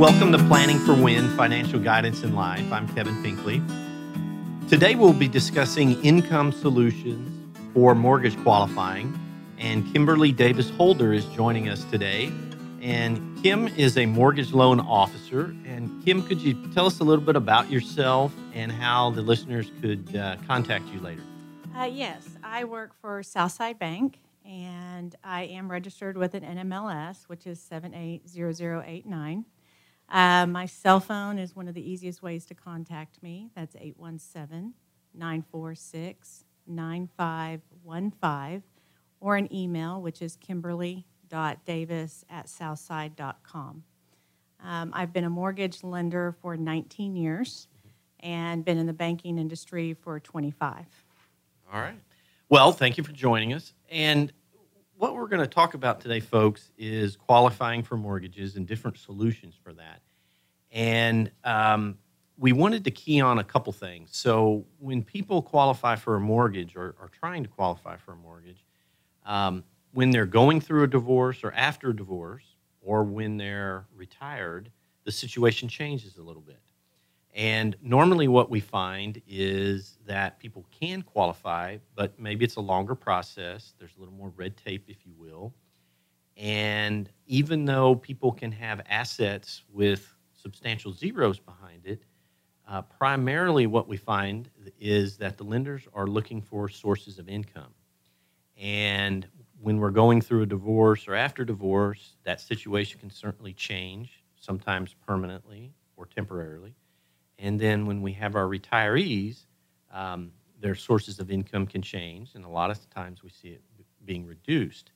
Welcome to Planning for Win Financial Guidance in Life. I'm Kevin Pinkley. Today we'll be discussing income solutions for mortgage qualifying, and Kimberly Davis Holder is joining us today. And Kim is a mortgage loan officer. And Kim, could you tell us a little bit about yourself and how the listeners could uh, contact you later? Uh, yes, I work for Southside Bank and I am registered with an NMLS, which is 780089. Uh, my cell phone is one of the easiest ways to contact me. That's 817 946 9515, or an email, which is kimberly.davis at southside.com. Um, I've been a mortgage lender for 19 years and been in the banking industry for 25. All right. Well, thank you for joining us. And what we're going to talk about today, folks, is qualifying for mortgages and different solutions for that. And um, we wanted to key on a couple things. So, when people qualify for a mortgage or are trying to qualify for a mortgage, um, when they're going through a divorce or after a divorce, or when they're retired, the situation changes a little bit. And normally, what we find is that people can qualify, but maybe it's a longer process. There's a little more red tape, if you will. And even though people can have assets with substantial zeros behind it, uh, primarily what we find is that the lenders are looking for sources of income. And when we're going through a divorce or after divorce, that situation can certainly change, sometimes permanently or temporarily. And then when we have our retirees, um, their sources of income can change, and a lot of times we see it being reduced.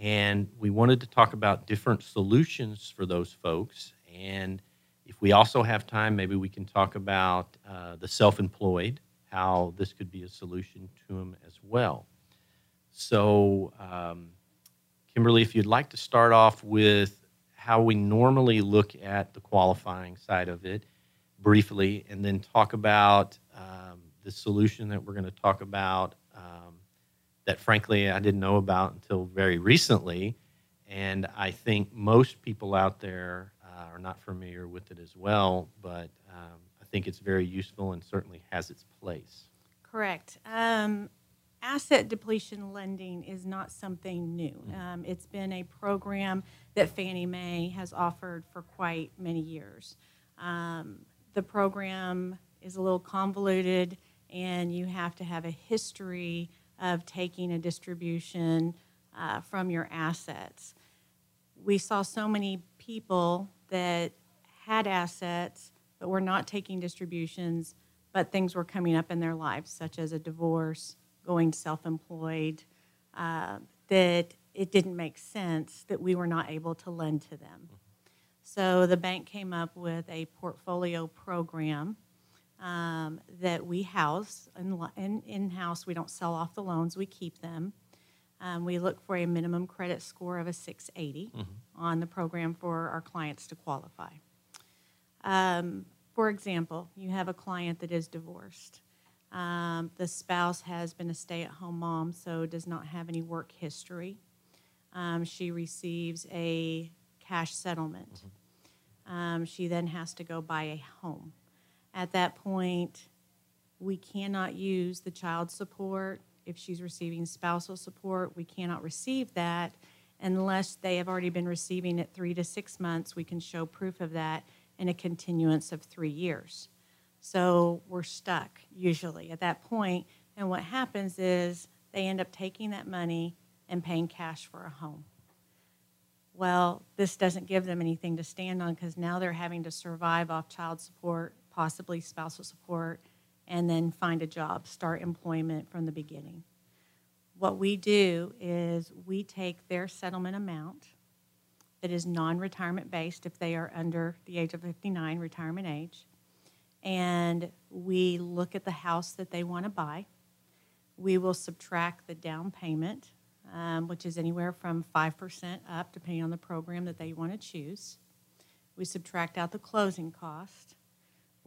And we wanted to talk about different solutions for those folks. And if we also have time, maybe we can talk about uh, the self employed, how this could be a solution to them as well. So, um, Kimberly, if you'd like to start off with how we normally look at the qualifying side of it briefly, and then talk about um, the solution that we're going to talk about um, that, frankly, I didn't know about until very recently. And I think most people out there uh, are not familiar with it as well, but um, I think it's very useful and certainly has its place. Correct. Um, asset depletion lending is not something new. Mm. Um, it's been a program that Fannie Mae has offered for quite many years. Um, the program is a little convoluted, and you have to have a history of taking a distribution uh, from your assets. We saw so many people that had assets but were not taking distributions, but things were coming up in their lives, such as a divorce, going self employed, uh, that it didn't make sense that we were not able to lend to them. So the bank came up with a portfolio program um, that we house in, in house. We don't sell off the loans, we keep them. Um, we look for a minimum credit score of a 680 Mm-hmm. on the program for our clients to qualify. Um, for example, you have a client that is divorced. Um, the spouse has been a stay at home mom, so does not have any work history. Um, she receives a cash settlement. Um, she then has to go buy a home. At that point, we cannot use the child support. If she's receiving spousal support, we cannot receive that unless they have already been receiving it three to six months. We can show proof of that in a continuance of three years. So we're stuck usually at that point. And what happens is they end up taking that money and paying cash for a home. Well, this doesn't give them anything to stand on because now they're having to survive off child support, possibly spousal support, and then find a job, start employment from the beginning. What we do is we take their settlement amount that is non-retirement based if they are under the age of 59, retirement age. And we look at the house that they want to buy. We will subtract the down payment, um, which is anywhere from 5% up, depending on the program that they want to choose. We subtract out the closing cost.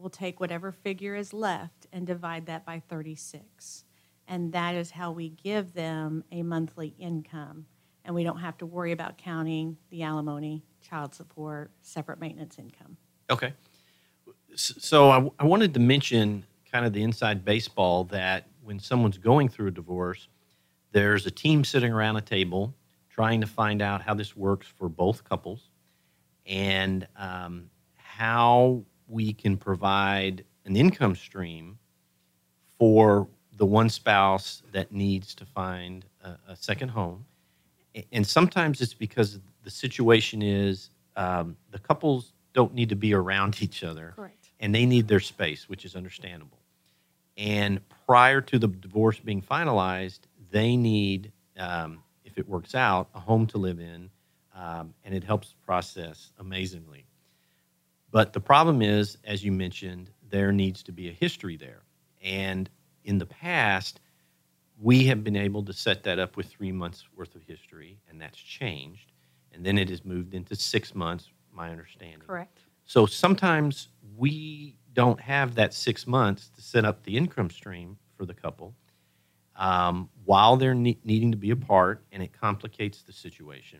We'll take whatever figure is left and divide that by 36. And that is how we give them a monthly income. And we don't have to worry about counting the alimony, child support, separate maintenance income. Okay. So I, I wanted to mention kind of the inside baseball that when someone's going through a divorce, there's a team sitting around a table trying to find out how this works for both couples and um, how we can provide an income stream for the one spouse that needs to find a, a second home. And sometimes it's because the situation is um, the couples don't need to be around each other Correct. and they need their space, which is understandable. And prior to the divorce being finalized, they need, um, if it works out, a home to live in, um, and it helps process amazingly. But the problem is, as you mentioned, there needs to be a history there. And in the past, we have been able to set that up with three months worth of history, and that's changed. And then it has moved into six months, my understanding. Correct. So sometimes we don't have that six months to set up the income stream for the couple um, while they're ne- needing to be apart, and it complicates the situation.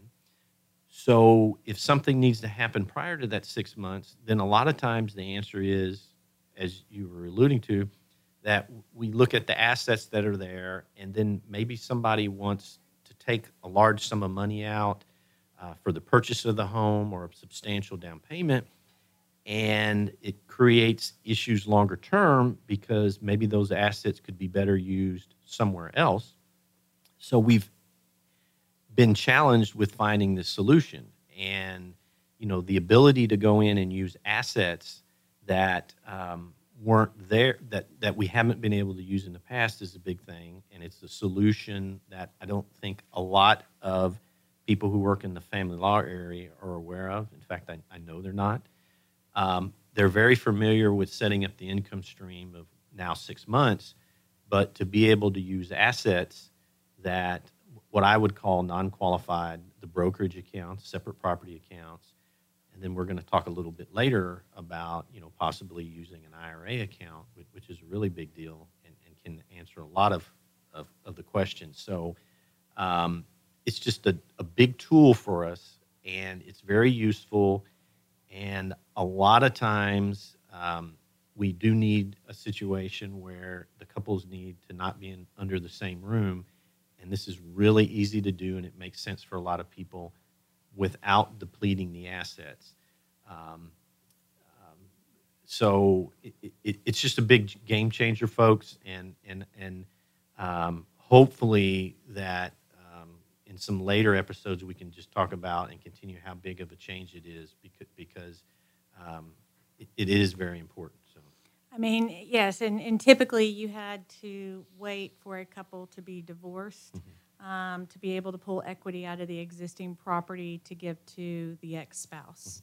So if something needs to happen prior to that six months, then a lot of times the answer is, as you were alluding to, that we look at the assets that are there, and then maybe somebody wants to take a large sum of money out uh, for the purchase of the home or a substantial down payment, and it creates issues longer term because maybe those assets could be better used somewhere else. So we've been challenged with finding this solution, and you know the ability to go in and use assets that um, weren't there that that we haven't been able to use in the past is a big thing, and it's a solution that I don't think a lot of people who work in the family law area are aware of. In fact, I, I know they're not. Um, they're very familiar with setting up the income stream of now six months, but to be able to use assets that what I would call non-qualified, the brokerage accounts, separate property accounts, and then we're going to talk a little bit later about you know possibly using an IRA account, which, which is a really big deal and, and can answer a lot of, of, of the questions. So um, it's just a, a big tool for us, and it's very useful. And a lot of times, um, we do need a situation where the couples need to not be in, under the same room. And this is really easy to do, and it makes sense for a lot of people without depleting the assets. Um, um, so it, it, it's just a big game changer, folks, and and and um, hopefully that um, in some later episodes we can just talk about and continue how big of a change it is because because um, it, it is very important. I mean, yes, and, and typically you had to wait for a couple to be divorced um, to be able to pull equity out of the existing property to give to the ex-spouse.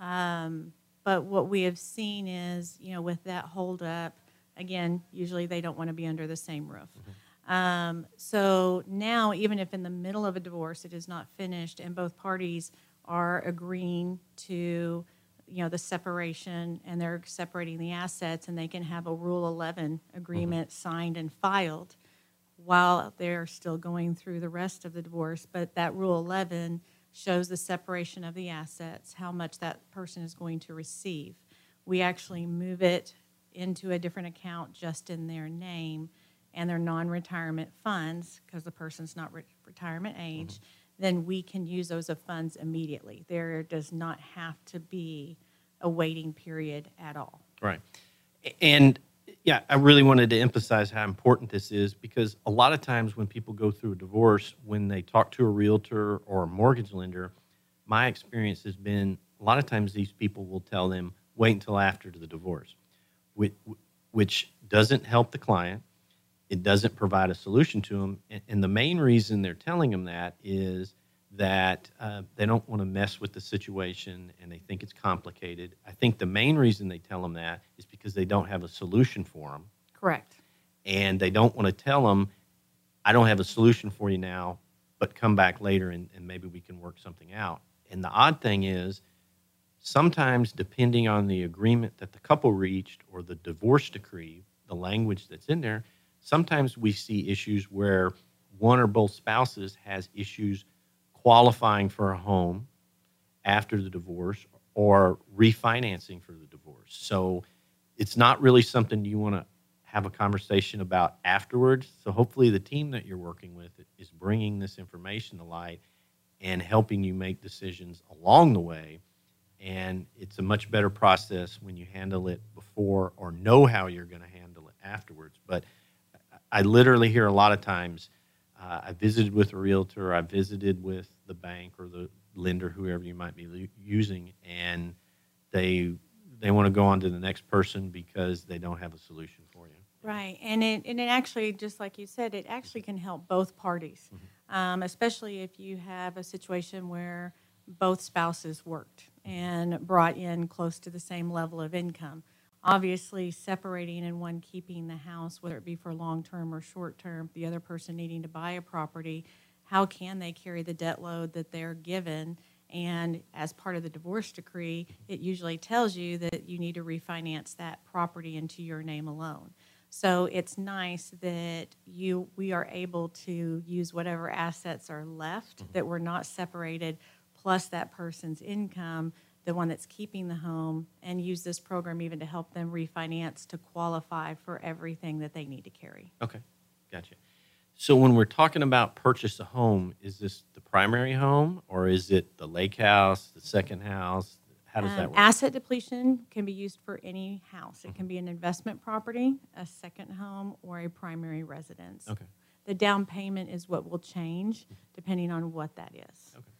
Um, but what we have seen is, you know, with that holdup, again, usually they don't want to be under the same roof. Um, so now, even if in the middle of a divorce it is not finished and both parties are agreeing to, you know, the separation and they're separating the assets and they can have a Rule 11 agreement mm-hmm. signed and filed while they're still going through the rest of the divorce. But that Rule 11 shows the separation of the assets, how much that person is going to receive. We actually move it into a different account just in their name and their non-retirement funds, because the person's not re- retirement age, mm-hmm. Then we can use those funds immediately. There does not have to be a waiting period at all. Right. And yeah, I really wanted to emphasize how important this is because a lot of times when people go through a divorce, when they talk to a realtor or a mortgage lender, my experience has been a lot of times these people will tell them, wait until after the divorce, which, doesn't help the client. It doesn't provide a solution to them. And, and the main reason they're telling them that is that uh, they don't want to mess with the situation and they think it's complicated. I think the main reason they tell them that is because they don't have a solution for them Correct. and they don't want to tell them, I don't have a solution for you now, but come back later and, and maybe we can work something out. And the odd thing is, sometimes depending on the agreement that the couple reached or the divorce decree, the language that's in there, sometimes we see issues where one or both spouses has issues qualifying for a home after the divorce or refinancing for the divorce. So it's not really something you want to have a conversation about afterwards. So hopefully the team that you're working with is bringing this information to light and helping you make decisions along the way. And it's a much better process when you handle it before or know how you're going to handle it afterwards. But I literally hear a lot of times uh, I visited with a realtor, I visited with the bank or the lender, whoever you might be using, and they they want to go on to the next person because they don't have a solution for you. Right, and it and it actually, just like you said, it actually can help both parties, um, especially if you have a situation where both spouses worked and brought in close to the same level of income. Obviously, separating and one keeping the house, whether it be for long term or short term, the other person needing to buy a property, how can they carry the debt load that they're given? And as part of the divorce decree, it usually tells you that you need to refinance that property into your name alone. So it's nice that you we are able to use whatever assets are left mm-hmm. that were not separated, plus that person's income, the one that's keeping the home, and use this program even to help them refinance to qualify for everything that they need to carry. Okay, gotcha. So when we're talking about purchase a home, is this the primary home or is it the lake house, the second house? How does Um, that work? Asset depletion can be used for any house. It can be an investment property, a second home, or a primary residence. Okay. The down payment is what will change depending on what that is. Okay.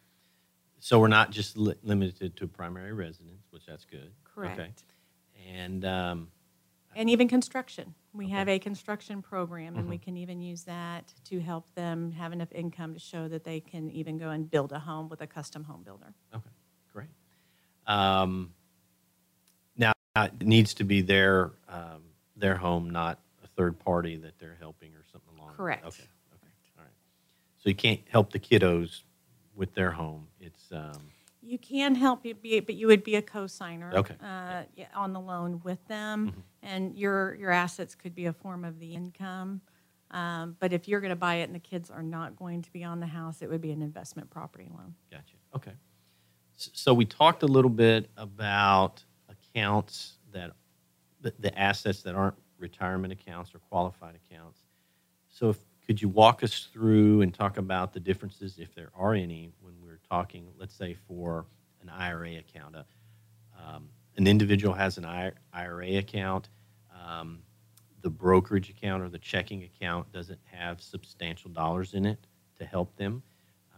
So we're not just li- limited to primary residence, which that's good. Okay. Correct. And um, And even construction. We have a construction program, and we can even use that to help them have enough income to show that they can even go and build a home with a custom home builder. okay, great. Um, now it needs to be their um, their home, not a third party that they're helping or something along. Correct. Okay. Okay. All right. So you can't help the kiddos with their home. Um, You can help you be, but you would be a co-signer. Okay. uh, yeah, On the loan with them, Mm-hmm. and your, your assets could be a form of the income. Um, But if you're going to buy it and the kids are not going to be on the house, it would be an investment property loan. Gotcha. Okay. So we talked a little bit about accounts that, the, assets that aren't retirement accounts or qualified accounts. So if, could you walk us through and talk about the differences, if there are any, when talking, let's say for an IRA account? A, um, an individual has an IRA account. Um, the brokerage account or the checking account doesn't have substantial dollars in it to help them.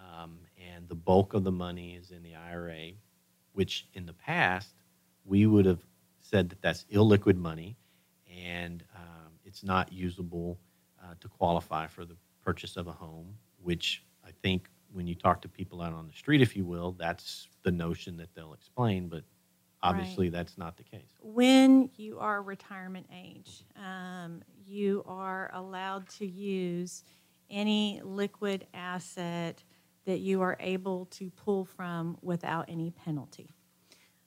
Um, and the bulk of the money is in the IRA, which in the past we would have said that that's illiquid money and um, it's not usable uh, to qualify for the purchase of a home, which I think when you talk to people out on the street, if you will, that's the notion that they'll explain, but obviously that's not the case. When you are retirement age, um, you are allowed to use any liquid asset that you are able to pull from without any penalty.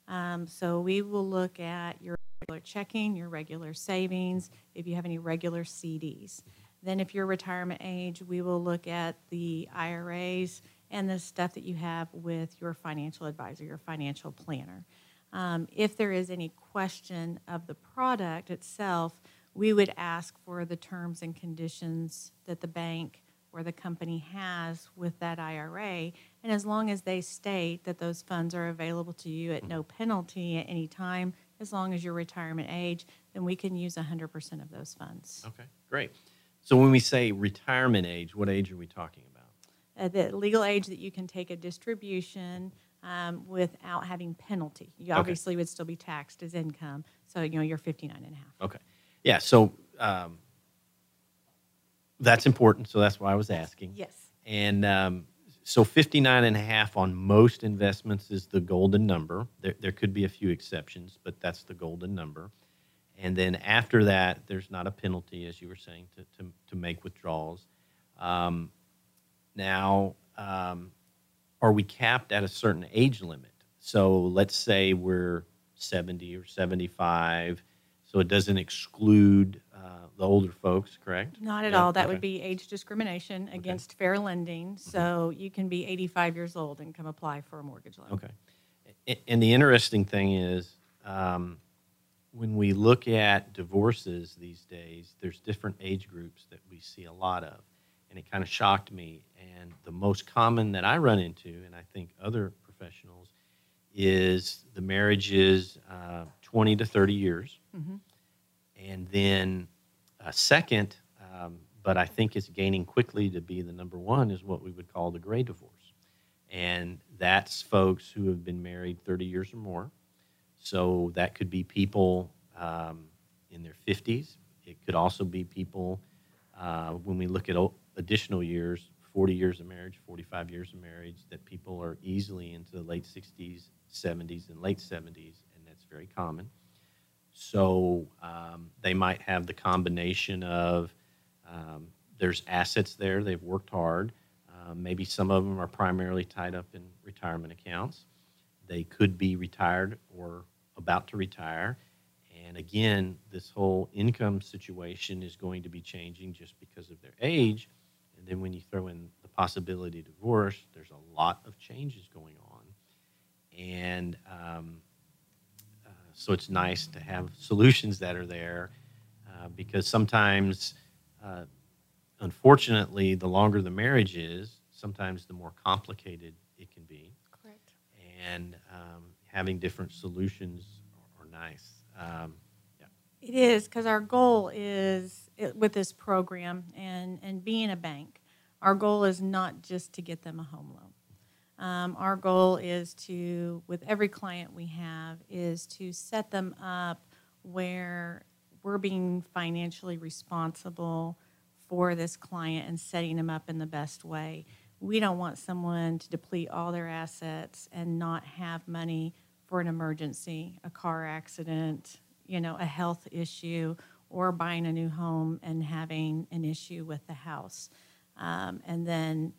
Um, so we will look at your regular checking, your regular savings, if you have any regular CDs. Then, if you're retirement age, we will look at the IRAs and the stuff that you have with your financial advisor, your financial planner. Um, if there is any question of the product itself, we would ask for the terms and conditions that the bank or the company has with that IRA. And as long as they state that those funds are available to you at no penalty at any time, as long as you're retirement age, then we can use 100% of those funds. Okay, great. So when we say retirement age, what age are we talking about? Uh, the legal age that you can take a distribution um, without having penalty. You Okay. obviously would still be taxed as income. So, you know, you're 59 and a half. Okay. Yeah, so um, that's important. So that's why I was asking. Yes. And um, so 59 and a half on most investments is the golden number. There, there could be a few exceptions, but that's the golden number. And then after that, there's not a penalty, as you were saying, to, to, to make withdrawals. Um, now, um, are we capped at a certain age limit? So let's say we're 70 or 75, so it doesn't exclude uh, the older folks, correct? Not at Yeah, all. That okay. would be age discrimination against fair lending. So you can be 85 years old and come apply for a mortgage loan. Okay. And the interesting thing is, um, when we look at divorces these days, there's different age groups that we see a lot of. And it kind of shocked me. And the most common that I run into, and I think other professionals, is the marriages uh, 20 to 30 years. Mhm. And then a second, um, but I think it's gaining quickly to be the number one, is what we would call the gray divorce. And that's folks who have been married 30 years or more. So that could be people um, in their 50s. It could also be people, uh, when we look at additional years, 40 years of marriage, 45 years of marriage, that people are easily into the late 60s, 70s, and late 70s, and that's very common. So um, they might have the combination of um, there's assets there, they've worked hard. Uh, maybe some of them are primarily tied up in retirement accounts. They could be retired or about to retire. And again, this whole income situation is going to be changing just because of their age. And then when you throw in the possibility of divorce, there's a lot of changes going on. And um, uh, so it's nice to have solutions that are there uh, because sometimes, uh, unfortunately, the longer the marriage is, sometimes the more complicated it can be. Correct. And um, having different solutions are nice. Um, It is because our goal is it, with this program and, and being a bank, our goal is not just to get them a home loan. Um, our goal is to, with every client we have, is to set them up where we're being financially responsible for this client and setting them up in the best way. We don't want someone to deplete all their assets and not have money for an emergency, a car accident, you know, a health issue, or buying a new home and having an issue with the house. Um, and then,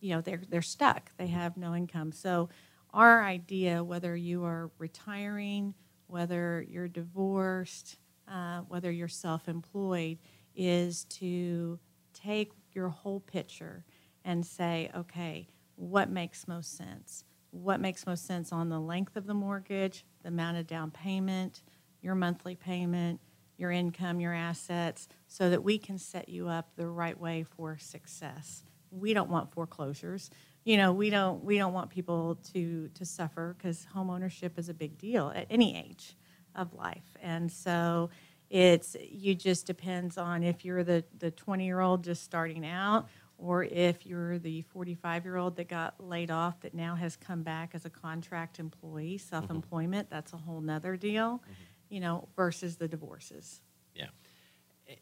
you know, they're, they're stuck. They have no income. So, our idea, whether you are retiring, whether you're divorced, uh, whether you're self employed, is to take your whole picture and say, okay, what makes most sense? What makes most sense on the length of the mortgage, the amount of down payment, your monthly payment, your income, your assets, so that we can set you up the right way for success. We don't want foreclosures. You know, we don't we don't want people to to suffer because home ownership is a big deal at any age of life. And so it's you just depends on if you're the the 20 year old just starting out or if you're the 45 year old that got laid off that now has come back as a contract employee self-employment that's a whole nother deal you know versus the divorces yeah.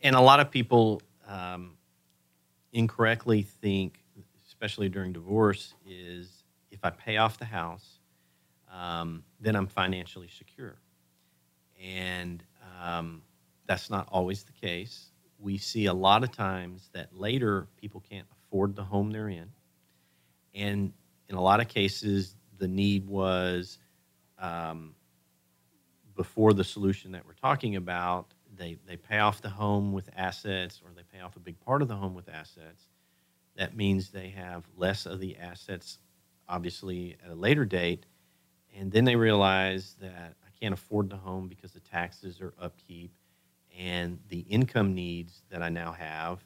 And a lot of people um, incorrectly think, especially during divorce, is if I pay off the house, um, then I'm financially secure. And um, that's not always the case. We see a lot of times that later people can't afford the home they're in. And in a lot of cases, the need was um, before the solution that we're talking about, they, they pay off the home with assets or they pay off a big part of the home with assets. That means they have less of the assets, obviously, at a later date. And then they realize that I can't afford the home because the taxes are upkeep and the income needs that I now have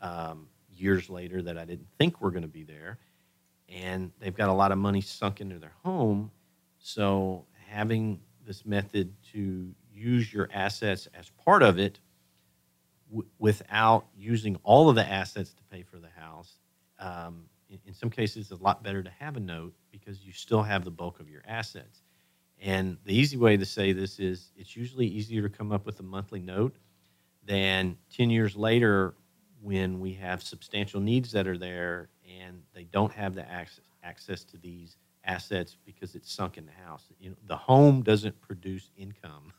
um, years later that I didn't think were going to be there. And they've got a lot of money sunk into their home. So having this method to use your assets as part of it w- without using all of the assets to pay for the house. Um, in, in some cases, it's a lot better to have a note because you still have the bulk of your assets. And the easy way to say this is it's usually easier to come up with a monthly note than 10 years later when we have substantial needs that are there and they don't have the access, access to these assets because it's sunk in the house. You know, the home doesn't produce income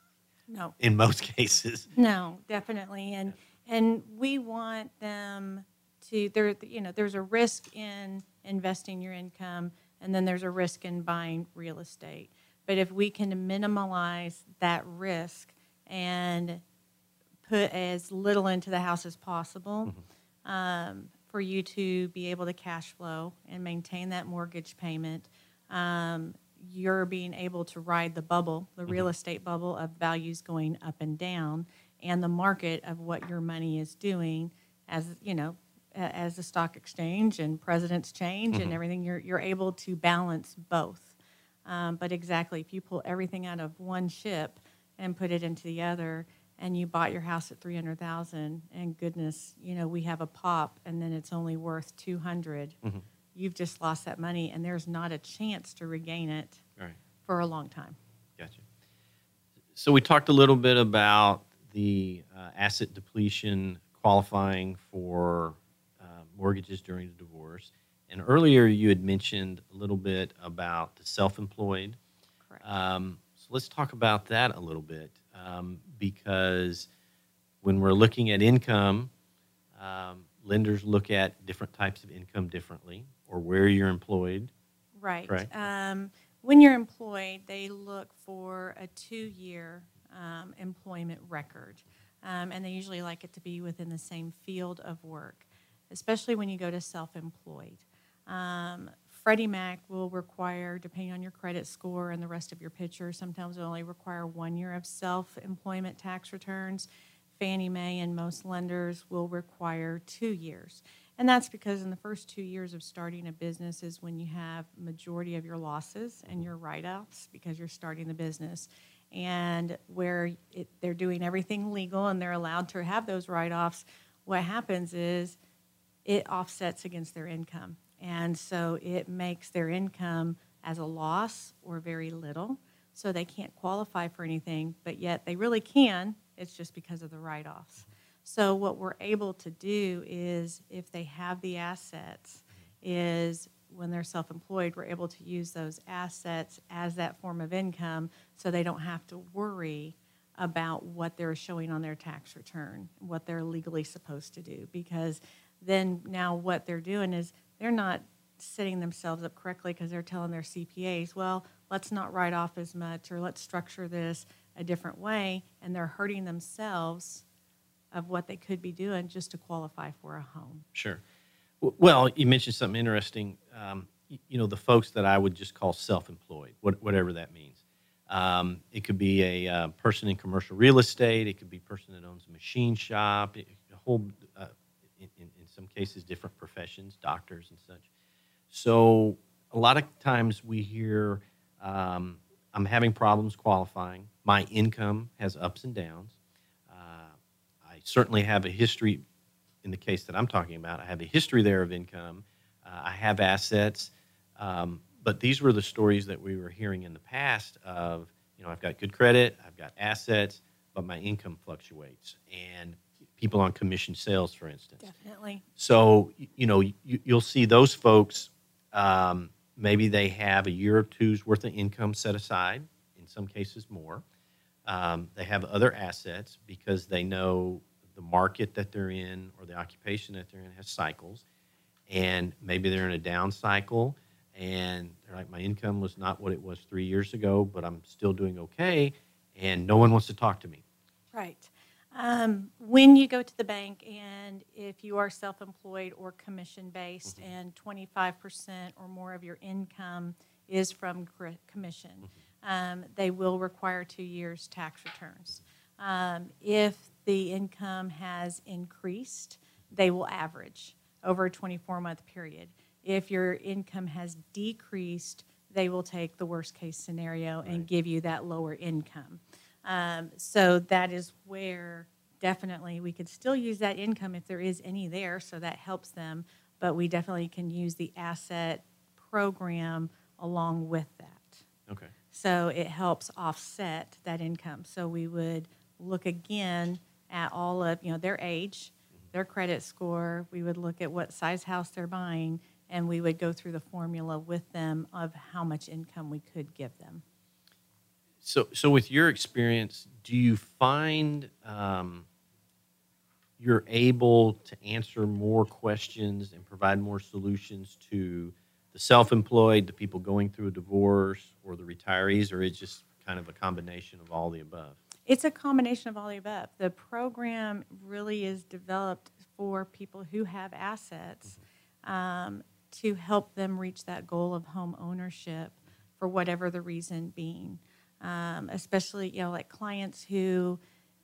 No. in most cases. No, definitely, and and we want them to. There, you know, there's a risk in investing your income, and then there's a risk in buying real estate. But if we can minimize that risk and put as little into the house as possible, um, for you to be able to cash flow and maintain that mortgage payment, um, you're being able to ride the bubble, the real estate bubble of values going up and down, and the market of what your money is doing as you know, as the stock exchange and presidents change and everything. You're you're able to balance both. Um, but exactly, if you pull everything out of one ship and put it into the other, and you bought your house at three hundred thousand, and goodness, you know we have a pop, and then it's only worth two You've just lost that money, and there's not a chance to regain it right. for a long time. Gotcha. So we talked a little bit about the uh, asset depletion qualifying for uh, mortgages during the divorce. And earlier you had mentioned a little bit about the self-employed. Correct. Um, so let's talk about that a little bit um, because when we're looking at income, um, lenders look at different types of income differently or where you're employed. Right. Correct. Um, when you're employed, they look for a two-year um, employment record, um, and they usually like it to be within the same field of work, especially when you go to self-employed. Um, Freddie Mac will require, depending on your credit score and the rest of your picture, sometimes will only require one year of self-employment tax returns. Fannie Mae and most lenders will require two years. And that's because in the first two years of starting a business is when you have majority of your losses and your write-offs because you're starting the business. And where it, they're doing everything legal and they're allowed to have those write-offs, what happens is it offsets against their income. And so it makes their income as a loss or very little. So they can't qualify for anything, but yet they really can. It's just because of the write offs. So what we're able to do is if they have the assets, is when they're self-employed, we're able to use those assets as that form of income so they don't have to worry about what they're showing on their tax return, what they're legally supposed to do. Because then now what they're doing is they're not setting themselves up correctly because they're telling their CPAs, well, let's not write off as much or let's structure this a different way. And they're hurting themselves of what they could be doing just to qualify for a home. Sure. Well, you mentioned something interesting. Um, you know, the folks that I would just call self-employed, whatever that means. Um, it could be a uh, person in commercial real estate. It could be a person that owns a machine shop. A whole, uh, some cases, different professions, doctors and such. So a lot of times we hear, um, I'm having problems qualifying. My income has ups and downs. Uh, I certainly have a history in the case that I'm talking about, I have a history there of income. Uh, I have assets. Um, but these were the stories that we were hearing in the past of, you know, I've got good credit, I've got assets, but my income fluctuates. And people on commission sales, for instance. Definitely. So, you know, you, you'll see those folks, um, maybe they have a year or two's worth of income set aside, in some cases more. Um, they have other assets because they know the market that they're in or the occupation that they're in has cycles. And maybe they're in a down cycle and they're like, my income was not what it was three years ago, but I'm still doing okay. And no one wants to talk to me. Right. Um, when you go to the bank and if you are self-employed or commission-based and 25% or more of your income is from commission, um, they will require two years tax returns. Um, if the income has increased, they will average over a 24-month period. If your income has decreased, they will take the worst-case scenario and give you that lower income. Um, so that is where definitely we could still use that income if there is any there, so that helps them. But we definitely can use the asset program along with that. Okay. So it helps offset that income. So we would look again at all of, you know, their age, their credit score. We would look at what size house they're buying and we would go through the formula with them of how much income we could give them. So, so with your experience, do you find um, you're able to answer more questions and provide more solutions to the self-employed, the people going through a divorce, or the retirees, or it's just kind of a combination of all the above? It's a combination of all the above. The program really is developed for people who have assets um, to help them reach that goal of home ownership for whatever the reason being. Um, especially, you know, like clients who,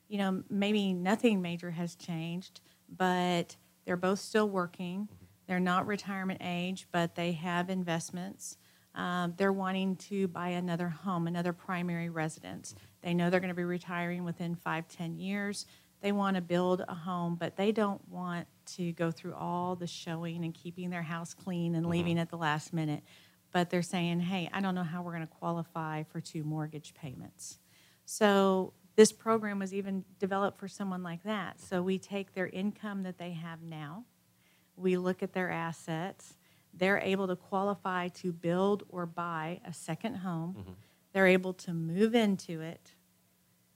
you know, maybe nothing major has changed, but they're both still working. They're not retirement age, but they have investments. Um, they're wanting to buy another home, another primary residence. They know they're going to be retiring within five, ten years. They want to build a home, but they don't want to go through all the showing and keeping their house clean and leaving at the last minute. But they're saying, hey, I don't know how we're going to qualify for two mortgage payments. So this program was even developed for someone like that. So we take their income that they have now, we look at their assets, they're able to qualify to build or buy a second home. Mm-hmm. They're able to move into it,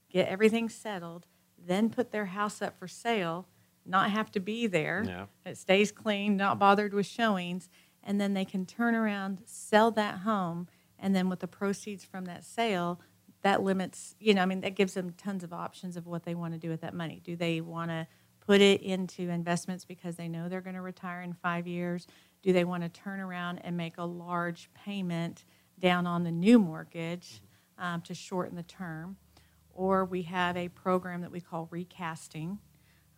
get everything settled, then put their house up for sale, not have to be there. Yeah. It stays clean, not bothered with showings, and then they can turn around, sell that home, and then with the proceeds from that sale, that limits, you know, I mean, that gives them tons of options of what they want to do with that money. Do they want to put it into investments because they know they're going to retire in five years? Do they want to turn around and make a large payment down on the new mortgage um, to shorten the term? Or we have a program that we call recasting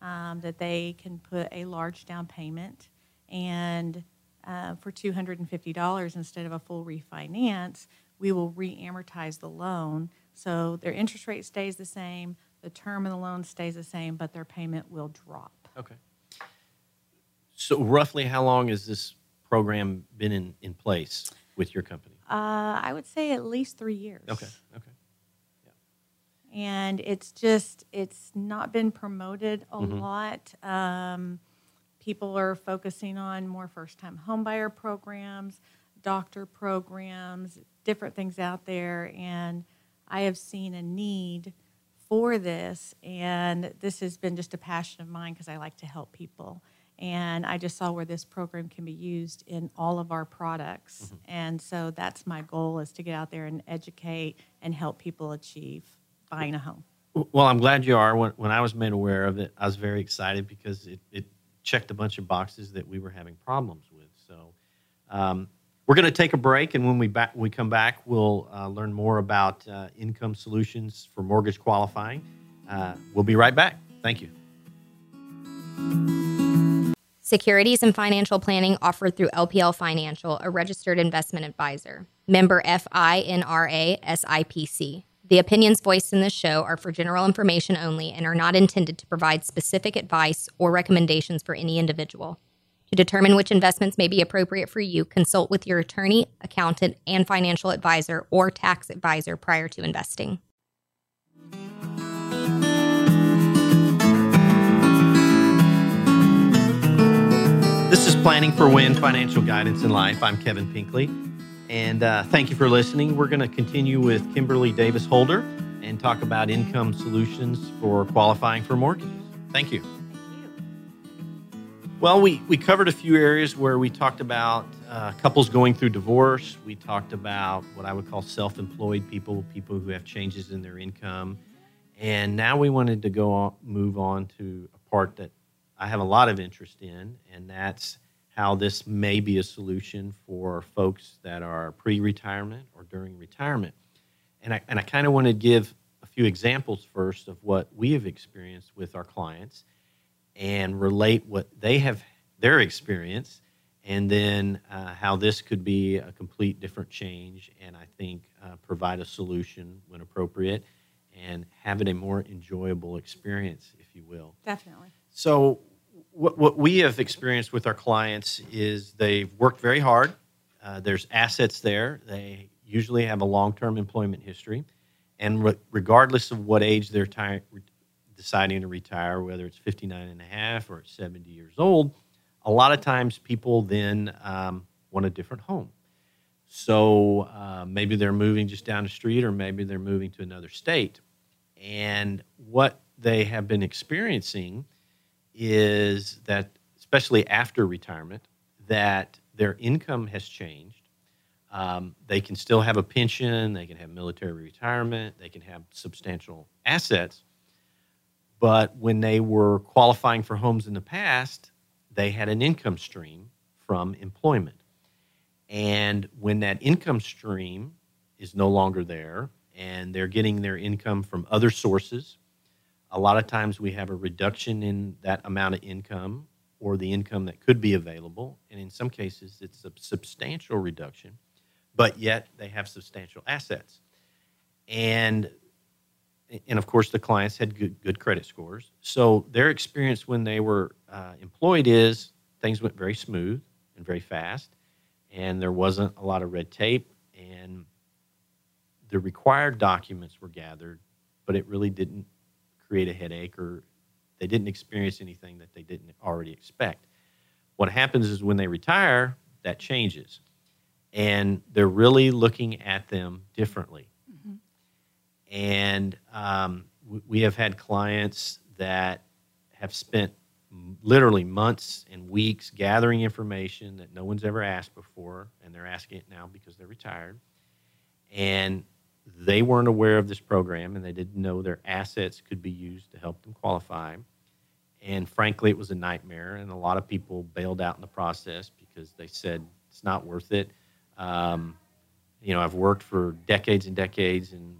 um, that they can put a large down payment and uh, for $250 instead of a full refinance, we will re-amortize the loan. So their interest rate stays the same, the term of the loan stays the same, but their payment will drop. Okay. So roughly how long has this program been in, in place with your company? Uh, I would say at least three years. Okay, okay. Yeah. And it's just it's not been promoted a Mhm. lot. Um, people are focusing on more first-time homebuyer programs, doctor programs, different things out there, and I have seen a need for this, and this has been just a passion of mine because I like to help people. And I just saw where this program can be used in all of our products. Mm-hmm. And so that's my goal is to get out there and educate and help people achieve buying a home. Well, I'm glad you are. When, when I was made aware of it, I was very excited because it, it checked a bunch of boxes that we were having problems with. So um, we're going to take a break, and when we back we come back, we'll uh, learn more about uh, income solutions for mortgage qualifying. Uh, we'll be right back. Thank you. Securities and financial planning offered through LPL Financial, a registered investment advisor. Member FINRA SIPC. The opinions voiced in this show are for general information only and are not intended to provide specific advice or recommendations for any individual. To determine which investments may be appropriate for you, consult with your attorney, accountant, and financial advisor or tax advisor prior to investing. This is Planning for Win Financial Guidance in Life. I'm Kevin Pinkley, and uh, thank you for listening. We're going to continue with Kimberly Davis Holder and talk about income solutions for qualifying for mortgages. Thank you. Well, we, we covered a few areas where we talked about uh, couples going through divorce. We talked about what I would call self employed people, people who have changes in their income. And now we wanted to go on, move on to a part that I have a lot of interest in, and that's how this may be a solution for folks that are pre retirement or during retirement. And I, and I kind of want to give a few examples first of what we have experienced with our clients and relate what they have their experience and then uh, how this could be a complete different change and i think uh, provide a solution when appropriate and have it a more enjoyable experience if you will Definitely. so what, what we have experienced with our clients is they've worked very hard uh, there's assets there they usually have a long-term employment history and re- regardless of what age they're ti- deciding to retire, whether it's 59 and a half or 70 years old, a lot of times people then um, want a different home. So uh, maybe they're moving just down the street, or maybe they're moving to another state. And what they have been experiencing is that, especially after retirement, that their income has changed. Um, they can still have a pension, they can have military retirement, they can have substantial assets. But when they were qualifying for homes in the past, they had an income stream from employment. And when that income stream is no longer there and they're getting their income from other sources, a lot of times we have a reduction in that amount of income or the income that could be available. And in some cases, it's a substantial reduction, but yet they have substantial assets. And and of course, the clients had good, good credit scores. So their experience when they were uh, employed is things went very smooth and very fast and there wasn't a lot of red tape and the required documents were gathered but it really didn't create a headache or they didn't experience anything that they didn't already expect what happens is when they retire that changes and they're really looking at them differently mm-hmm. and um, we have had clients that have spent literally months and weeks gathering information that no one's ever asked before, and they're asking it now because they're retired. And they weren't aware of this program and they didn't know their assets could be used to help them qualify. And frankly, it was a nightmare, and a lot of people bailed out in the process because they said it's not worth it. Um, you know, I've worked for decades and decades, and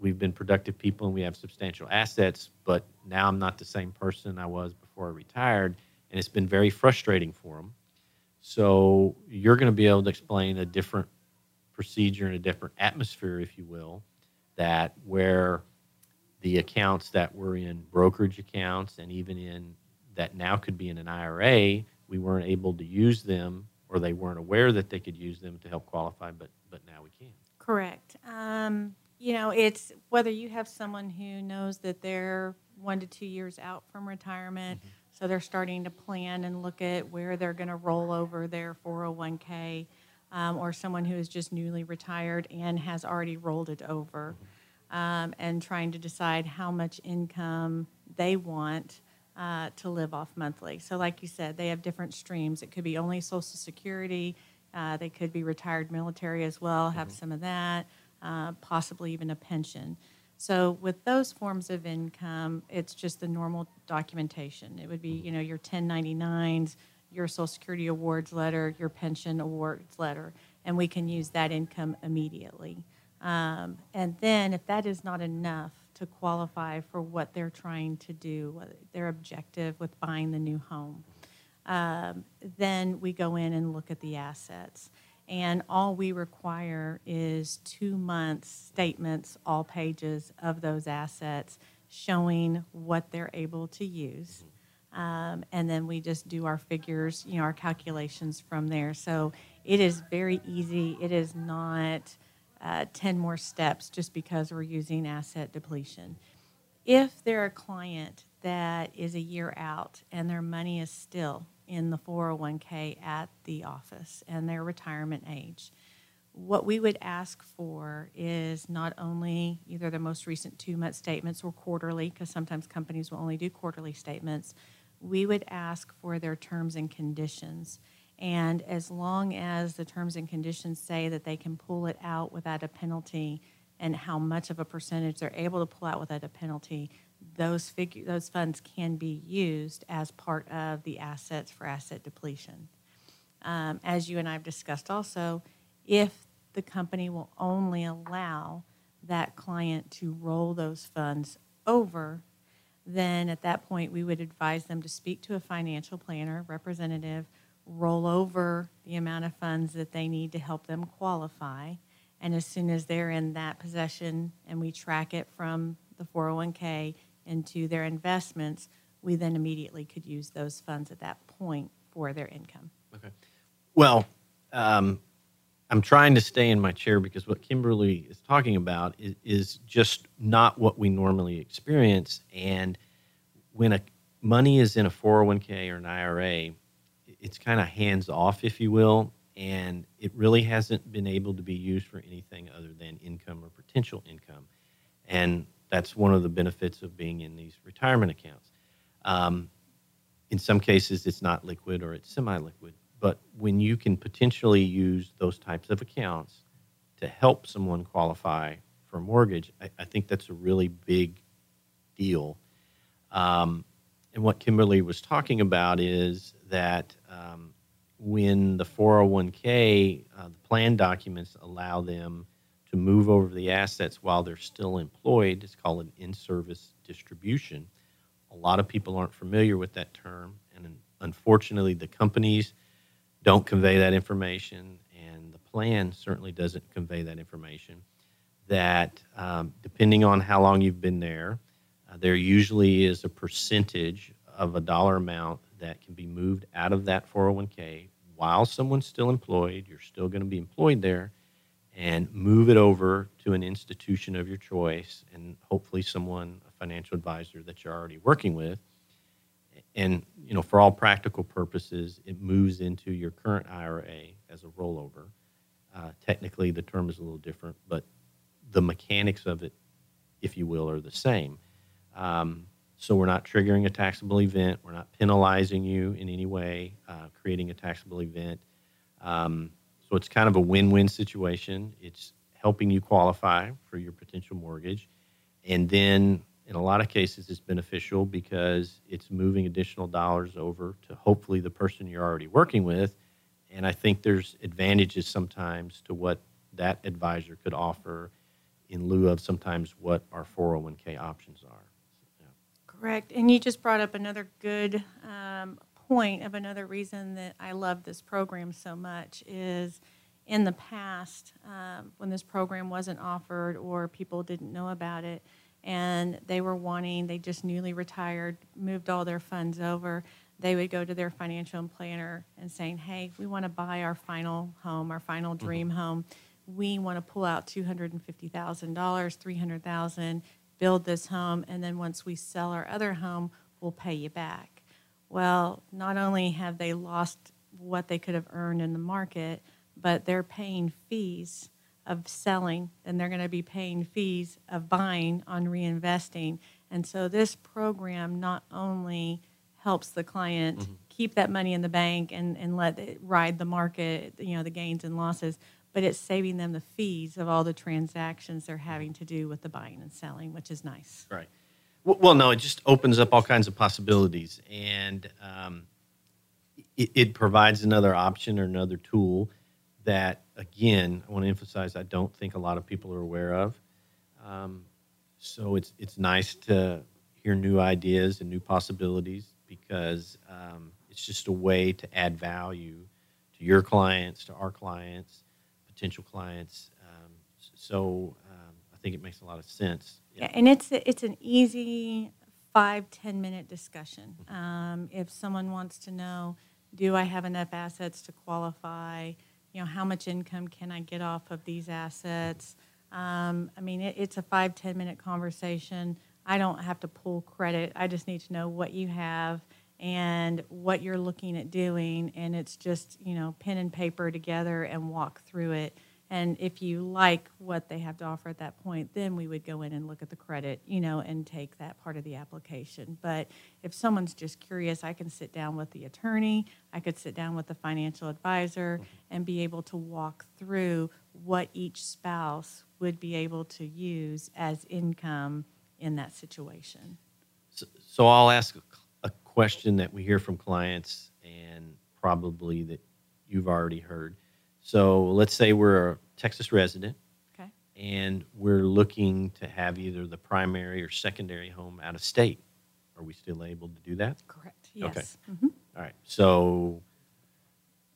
we've been productive people and we have substantial assets, but now I'm not the same person I was before I retired, and it's been very frustrating for them. So you're going to be able to explain a different procedure and a different atmosphere, if you will, that where the accounts that were in brokerage accounts and even in that now could be in an IRA, we weren't able to use them or they weren't aware that they could use them to help qualify, but but now we can. Correct. Um, you know, it's whether you have someone who knows that they're one to two years out from retirement, mm-hmm. so they're starting to plan and look at where they're going to roll over their 401k, um, or someone who is just newly retired and has already rolled it over, mm-hmm. um, and trying to decide how much income they want. Uh, to live off monthly. So, like you said, they have different streams. It could be only Social Security, uh, they could be retired military as well, have mm-hmm. some of that uh, possibly even a pension. So with those forms of income, it's just the normal documentation. It would be, you know, your 1099s, your Social Security awards letter, your pension awards letter, and we can use that income immediately. Um, and then, if that is not enough to qualify for what they're trying to do, their objective with buying the new home, um, then we go in and look at the assets and all we require is two months statements, all pages of those assets, showing what they're able to use. Um, and then we just do our figures, you know, our calculations from there. So it is very easy. It is not uh, 10 more steps just because we're using asset depletion. If they're a client that is a year out and their money is still in the 401k at the office and their retirement age. What we would ask for is not only either the most recent two month statements or quarterly, because sometimes companies will only do quarterly statements. We would ask for their terms and conditions. And as long as the terms and conditions say that they can pull it out without a penalty and how much of a percentage they're able to pull out without a penalty, those figure those funds can be used as part of the assets for asset depletion. Um, as you and I have discussed also, if the company will only allow that client to roll those funds over, then at that point we would advise them to speak to a financial planner representative, roll over the amount of funds that they need to help them qualify. And as soon as they're in that possession and we track it from the 401k into their investments, we then immediately could use those funds at that point for their income. Okay. Well, um, I'm trying to stay in my chair because what Kimberly is talking about is, is just not what we normally experience. And when a money is in a 401k or an IRA, it's kind of hands off, if you will, and it really hasn't been able to be used for anything other than income or potential income. And that's one of the benefits of being in these retirement accounts. Um, in some cases, it's not liquid or it's semi liquid. But when you can potentially use those types of accounts to help someone qualify for a mortgage, I, I think that's a really big deal. Um, and what Kimberly was talking about is that um, when the 401k, uh, the plan documents allow them to move over the assets while they're still employed, it's called an in service distribution. A lot of people aren't familiar with that term, and unfortunately, the companies don't convey that information, and the plan certainly doesn't convey that information. That um, depending on how long you've been there, uh, there usually is a percentage of a dollar amount that can be moved out of that 401k while someone's still employed. You're still going to be employed there, and move it over to an institution of your choice, and hopefully someone, a financial advisor that you're already working with. And you know, for all practical purposes, it moves into your current IRA as a rollover. Uh, technically, the term is a little different, but the mechanics of it, if you will, are the same. Um, so we're not triggering a taxable event. We're not penalizing you in any way, uh, creating a taxable event. Um, so it's kind of a win-win situation. It's helping you qualify for your potential mortgage, and then in a lot of cases, it's beneficial because it's moving additional dollars over to hopefully the person you're already working with. And I think there's advantages sometimes to what that advisor could offer in lieu of sometimes what our 401k options are. Correct. And you just brought up another good um, point of another reason that I love this program so much is in the past, um, when this program wasn't offered or people didn't know about it, and they were wanting, they just newly retired, moved all their funds over, they would go to their financial planner and saying, hey, we want to buy our final home, our final mm-hmm. dream mm-hmm. home. We want to pull out $250,000, $300,000 build this home, and then once we sell our other home, we'll pay you back. Well, not only have they lost what they could have earned in the market, but they're paying fees of selling, and they're going to be paying fees of buying on reinvesting. And so this program not only helps the client mm-hmm. keep that money in the bank and, and let it ride the market, you know, the gains and losses, but it's saving them the fees of all the transactions they're having to do with the buying and selling, which is nice. Right. Well, no, it just opens up all kinds of possibilities, and um, it, it, provides another option or another tool that, again, I want to emphasize. I don't think a lot of people are aware of. Um, so it's it's nice to hear new ideas and new possibilities because um, it's just a way to add value to your clients, to our clients, potential clients. Um, so um, I think it makes a lot of sense. Yeah, and it's it's an easy five ten minute discussion. Mm-hmm. Um, if someone wants to know, do I have enough assets to qualify? You know, how much income can I get off of these assets? Um, I mean, it, it's a five ten minute conversation. I don't have to pull credit. I just need to know what you have and what you're looking at doing and it's just you know pen and paper together and walk through it and if you like what they have to offer at that point then we would go in and look at the credit you know and take that part of the application. But if someone's just curious i can sit down with the attorney i could sit down with the financial advisor mm-hmm. and be able to walk through what each spouse would be able to use as income in that situation. So, so i'll ask a question that we hear from clients and probably that you've already heard. So let's say we're a Texas resident. Okay. And we're looking to have either the primary or secondary home out of state. Are we still able to do that? Correct. Yes. Okay. Mm-hmm. All right. So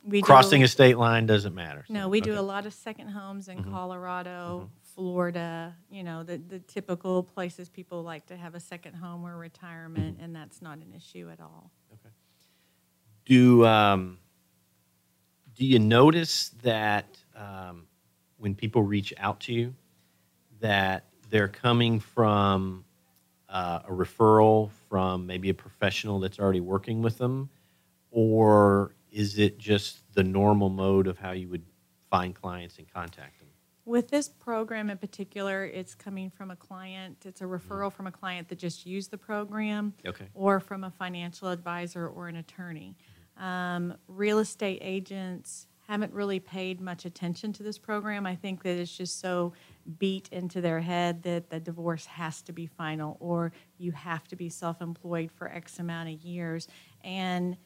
we crossing do, a state line doesn't matter. So, no, we okay. do a lot of second homes in mm-hmm. Colorado, mm-hmm. Florida, you know, the, the typical places people like to have a second home or retirement, mm-hmm. and that's not an issue at all. Okay. Do um, do you notice that um, when people reach out to you, that they're coming from uh, a referral from maybe a professional that's already working with them, or is it just the normal mode of how you would find clients and contact them? With this program in particular, it's coming from a client, it's a referral from a client that just used the program. Okay. Or from a financial advisor or an attorney. Um, real estate agents haven't really paid much attention to this program. I think that it's just so beat into their head that the divorce has to be final or you have to be self employed for X amount of years. And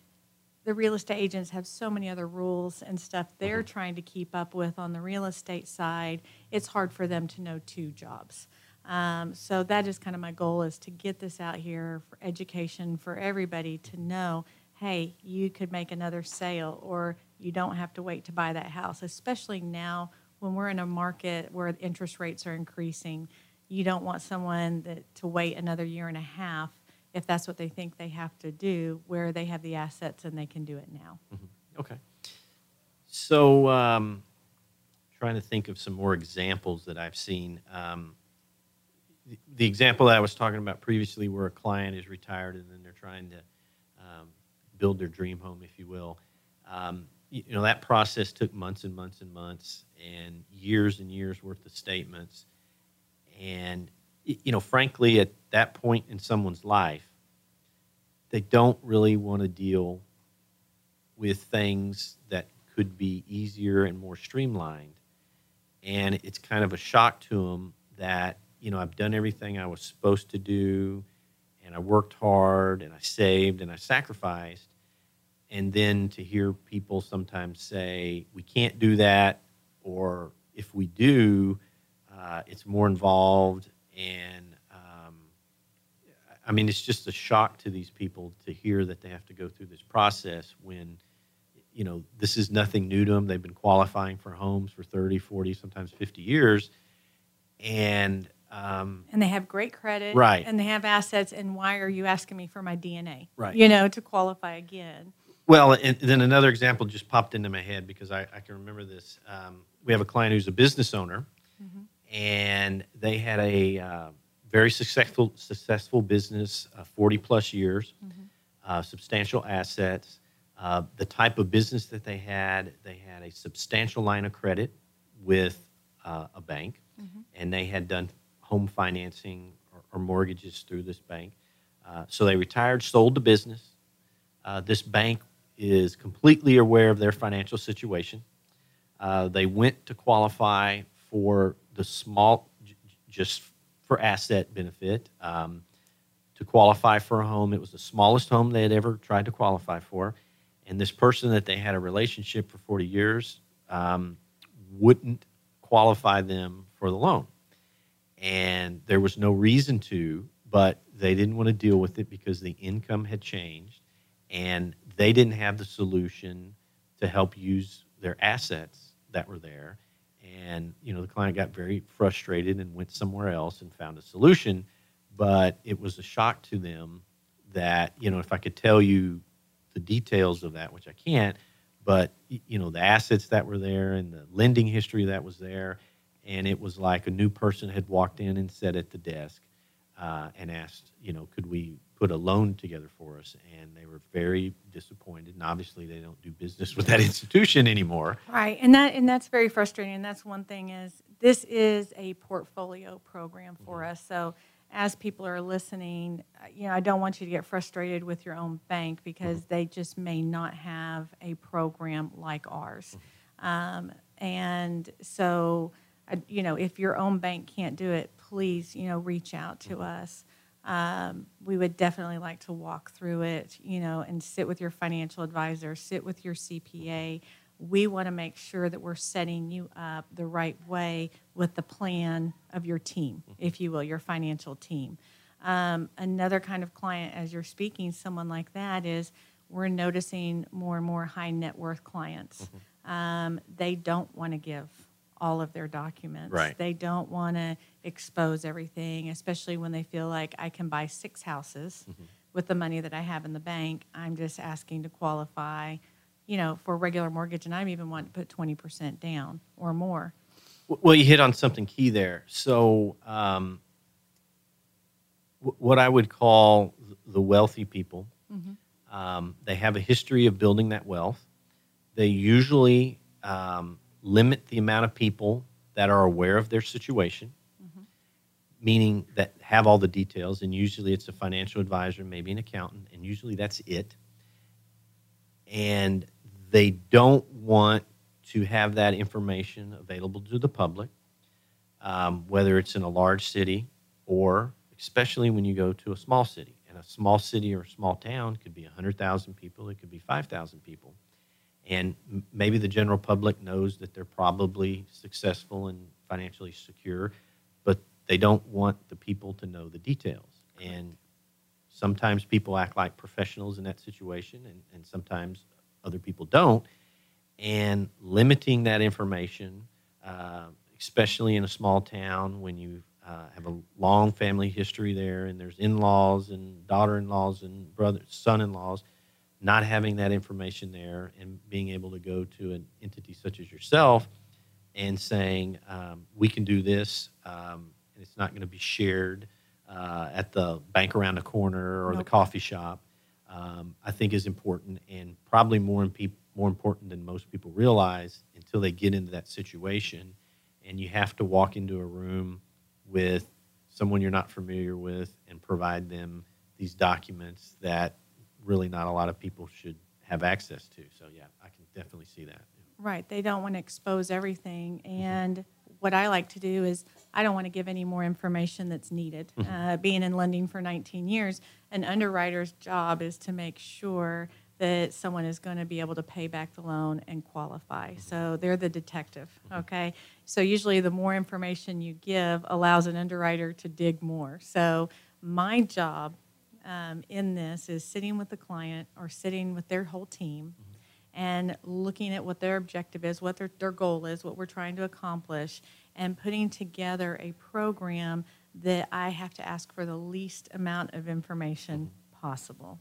the real estate agents have so many other rules and stuff they're trying to keep up with on the real estate side. It's hard for them to know two jobs. Um, so that is kind of my goal is to get this out here for education for everybody to know, hey, you could make another sale or you don't have to wait to buy that house, especially now when we're in a market where interest rates are increasing. You don't want someone that to wait another year and a half if that's what they think they have to do, where they have the assets and they can do it now. Okay. So, um, trying to think of some more examples that I've seen. Um, the, the example that I was talking about previously, where a client is retired and then they're trying to um, build their dream home, if you will. Um, you, know, that process took months and months and months and years and years worth of statements. And, you know, frankly, at that point in someone's life, they don't really want to deal with things that could be easier and more streamlined. And it's kind of a shock to them that, you know, I've done everything I was supposed to do and I worked hard and I saved and I sacrificed. And then to hear people sometimes say, we can't do that, or if we do, uh, it's more involved. And um, I mean, it's just a shock to these people to hear that they have to go through this process when, you know, this is nothing new to them. They've been qualifying for homes for 30, 40, sometimes 50 years. And, um, And they have great credit. Right. And they have assets. And why are you asking me for my DNA? Right. You know, to qualify again. well, and then another example just popped into my head because I, I can remember this. Um, we have a client who's a business owner, and they had a uh, very successful successful business, uh, 40 plus years, uh, substantial assets. Uh, the type of business that they had, they had a substantial line of credit with uh, a bank, and they had done home financing or, or mortgages through this bank. Uh, so they retired, sold the business. Uh, this bank is completely aware of their financial situation. Uh, they went to qualify for the small, j- just for asset benefit. Um, to qualify for a home, it was the smallest home they had ever tried to qualify for. And this person that they had a relationship for 40 years um, wouldn't qualify them for the loan. And there was no reason to, but they didn't want to deal with it because the income had changed and they didn't have the solution to help use their assets that were there. And you know, the client got very frustrated and went somewhere else and found a solution. But it was a shock to them that you know, if I could tell you the details of that, which I can't, but you know, the assets that were there and the lending history that was there, and it was like a new person had walked in and sat at the desk uh, and asked, you know, could we put a loan together for us? And they were very disappointed. And obviously, they don't do business with that institution anymore. Right, and that and that's very frustrating. And that's one thing is this is a portfolio program for us. So as people are listening, uh, you know, I don't want you to get frustrated with your own bank because they just may not have a program like ours. Um, and so, you know, if your own bank can't do it, please, you know, reach out to us. Um, we would definitely like to walk through it, you know, and sit with your financial advisor, sit with your CPA. We want to make sure that we're setting you up the right way with the plan of your team, if you will, your financial team. Um, another kind of client, as you're speaking, someone like that is we're noticing more and more high net worth clients. Um, they don't want to give all of their documents. Right. They don't want to expose everything, especially when they feel like I can buy six houses with the money that I have in the bank. I'm just asking to qualify, you know, for a regular mortgage, and I'm even wanting to put 20% down or more. Well, you hit on something key there. So, um, w- what I would call the wealthy people, um, they have a history of building that wealth. they usually um, limit the amount of people that are aware of their situation, meaning that have all the details. And usually it's a financial advisor, maybe an accountant, and usually that's it. And they don't want to have that information available to the public, um, whether it's in a large city or especially when you go to a small city. And a small city or a small town could be 100,000 people, it could be 5,000 people. And maybe the general public knows that they're probably successful and financially secure, but they don't want the people to know the details. And sometimes people act like professionals in that situation, and, and sometimes other people don't. And limiting that information, uh, especially in a small town when you uh, have a long family history there and there's in-laws and daughter-in-laws and brother son-in-laws not having that information there and being able to go to an entity such as yourself and saying um, we can do this um, and it's not going to be shared uh, at the bank around the corner or the coffee shop um, i think is important and probably more, more important than most people realize until they get into that situation. And you have to walk into a room with someone you're not familiar with and provide them these documents that really not a lot of people should have access to. So yeah, I can definitely see that. Right. They don't want to expose everything. Mm-hmm. And what I like to do is I don't want to give any more information that's needed. Mm-hmm. Uh, being in lending for 19 years, an underwriter's job is to make sure that someone is going to be able to pay back the loan and qualify. Mm-hmm. So they're the detective, okay? So usually the more information you give allows an underwriter to dig more. So my job um, in this is sitting with the client or sitting with their whole team mm-hmm. and looking at what their objective is, what their, their goal is, what we're trying to accomplish, and putting together a program that I have to ask for the least amount of information mm-hmm. possible.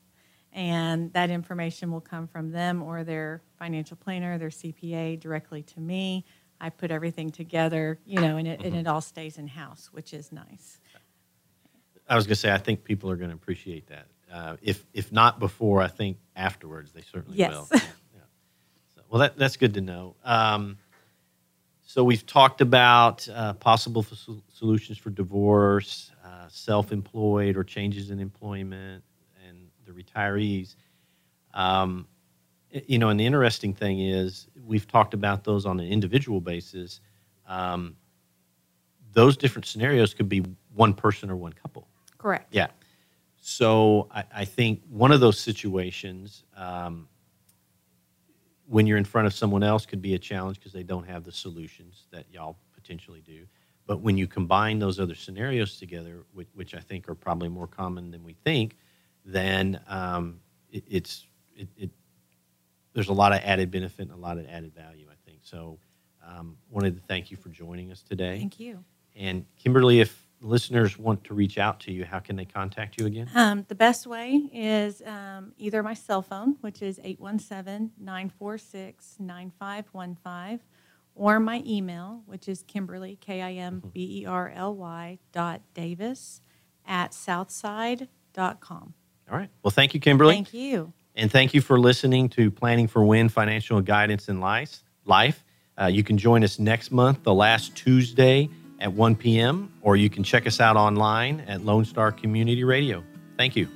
And that information will come from them or their financial planner, their CPA, directly to me. I put everything together, you know, and it, and mm-hmm. it all stays in house, which is nice. I was going to say I think people are going to appreciate that. Uh, if if not before, I think afterwards they certainly Yes. will. Yeah. So, well, that that's good to know. Um, so we've talked about uh, possible f- solutions for divorce, uh, self-employed, or changes in employment, and the retirees. Um, you know, and the interesting thing is we've talked about those on an individual basis. Um, those different scenarios could be one person or one couple. Correct. Yeah. So I, I think one of those situations, um, when you're in front of someone else, could be a challenge because they don't have the solutions that y'all potentially do. But when you combine those other scenarios together, which, which I think are probably more common than we think, then um, it, it's it, it there's a lot of added benefit and a lot of added value. I think so. Um, wanted to thank you for joining us today. Thank you. And Kimberly, if listeners want to reach out to you, how can they contact you again? Um, the best way is um, either my cell phone, which is 817 946 9515, or my email, which is Kimberly, K I M B E R L Y, dot Davis at southside.com. All right. Well, thank you, Kimberly. Thank you. And thank you for listening to Planning for Win Financial Guidance in Life. Life. Uh, you can join us next month, the last Tuesday at 1 p.m., or you can check us out online at Lone Star Community Radio. Thank you.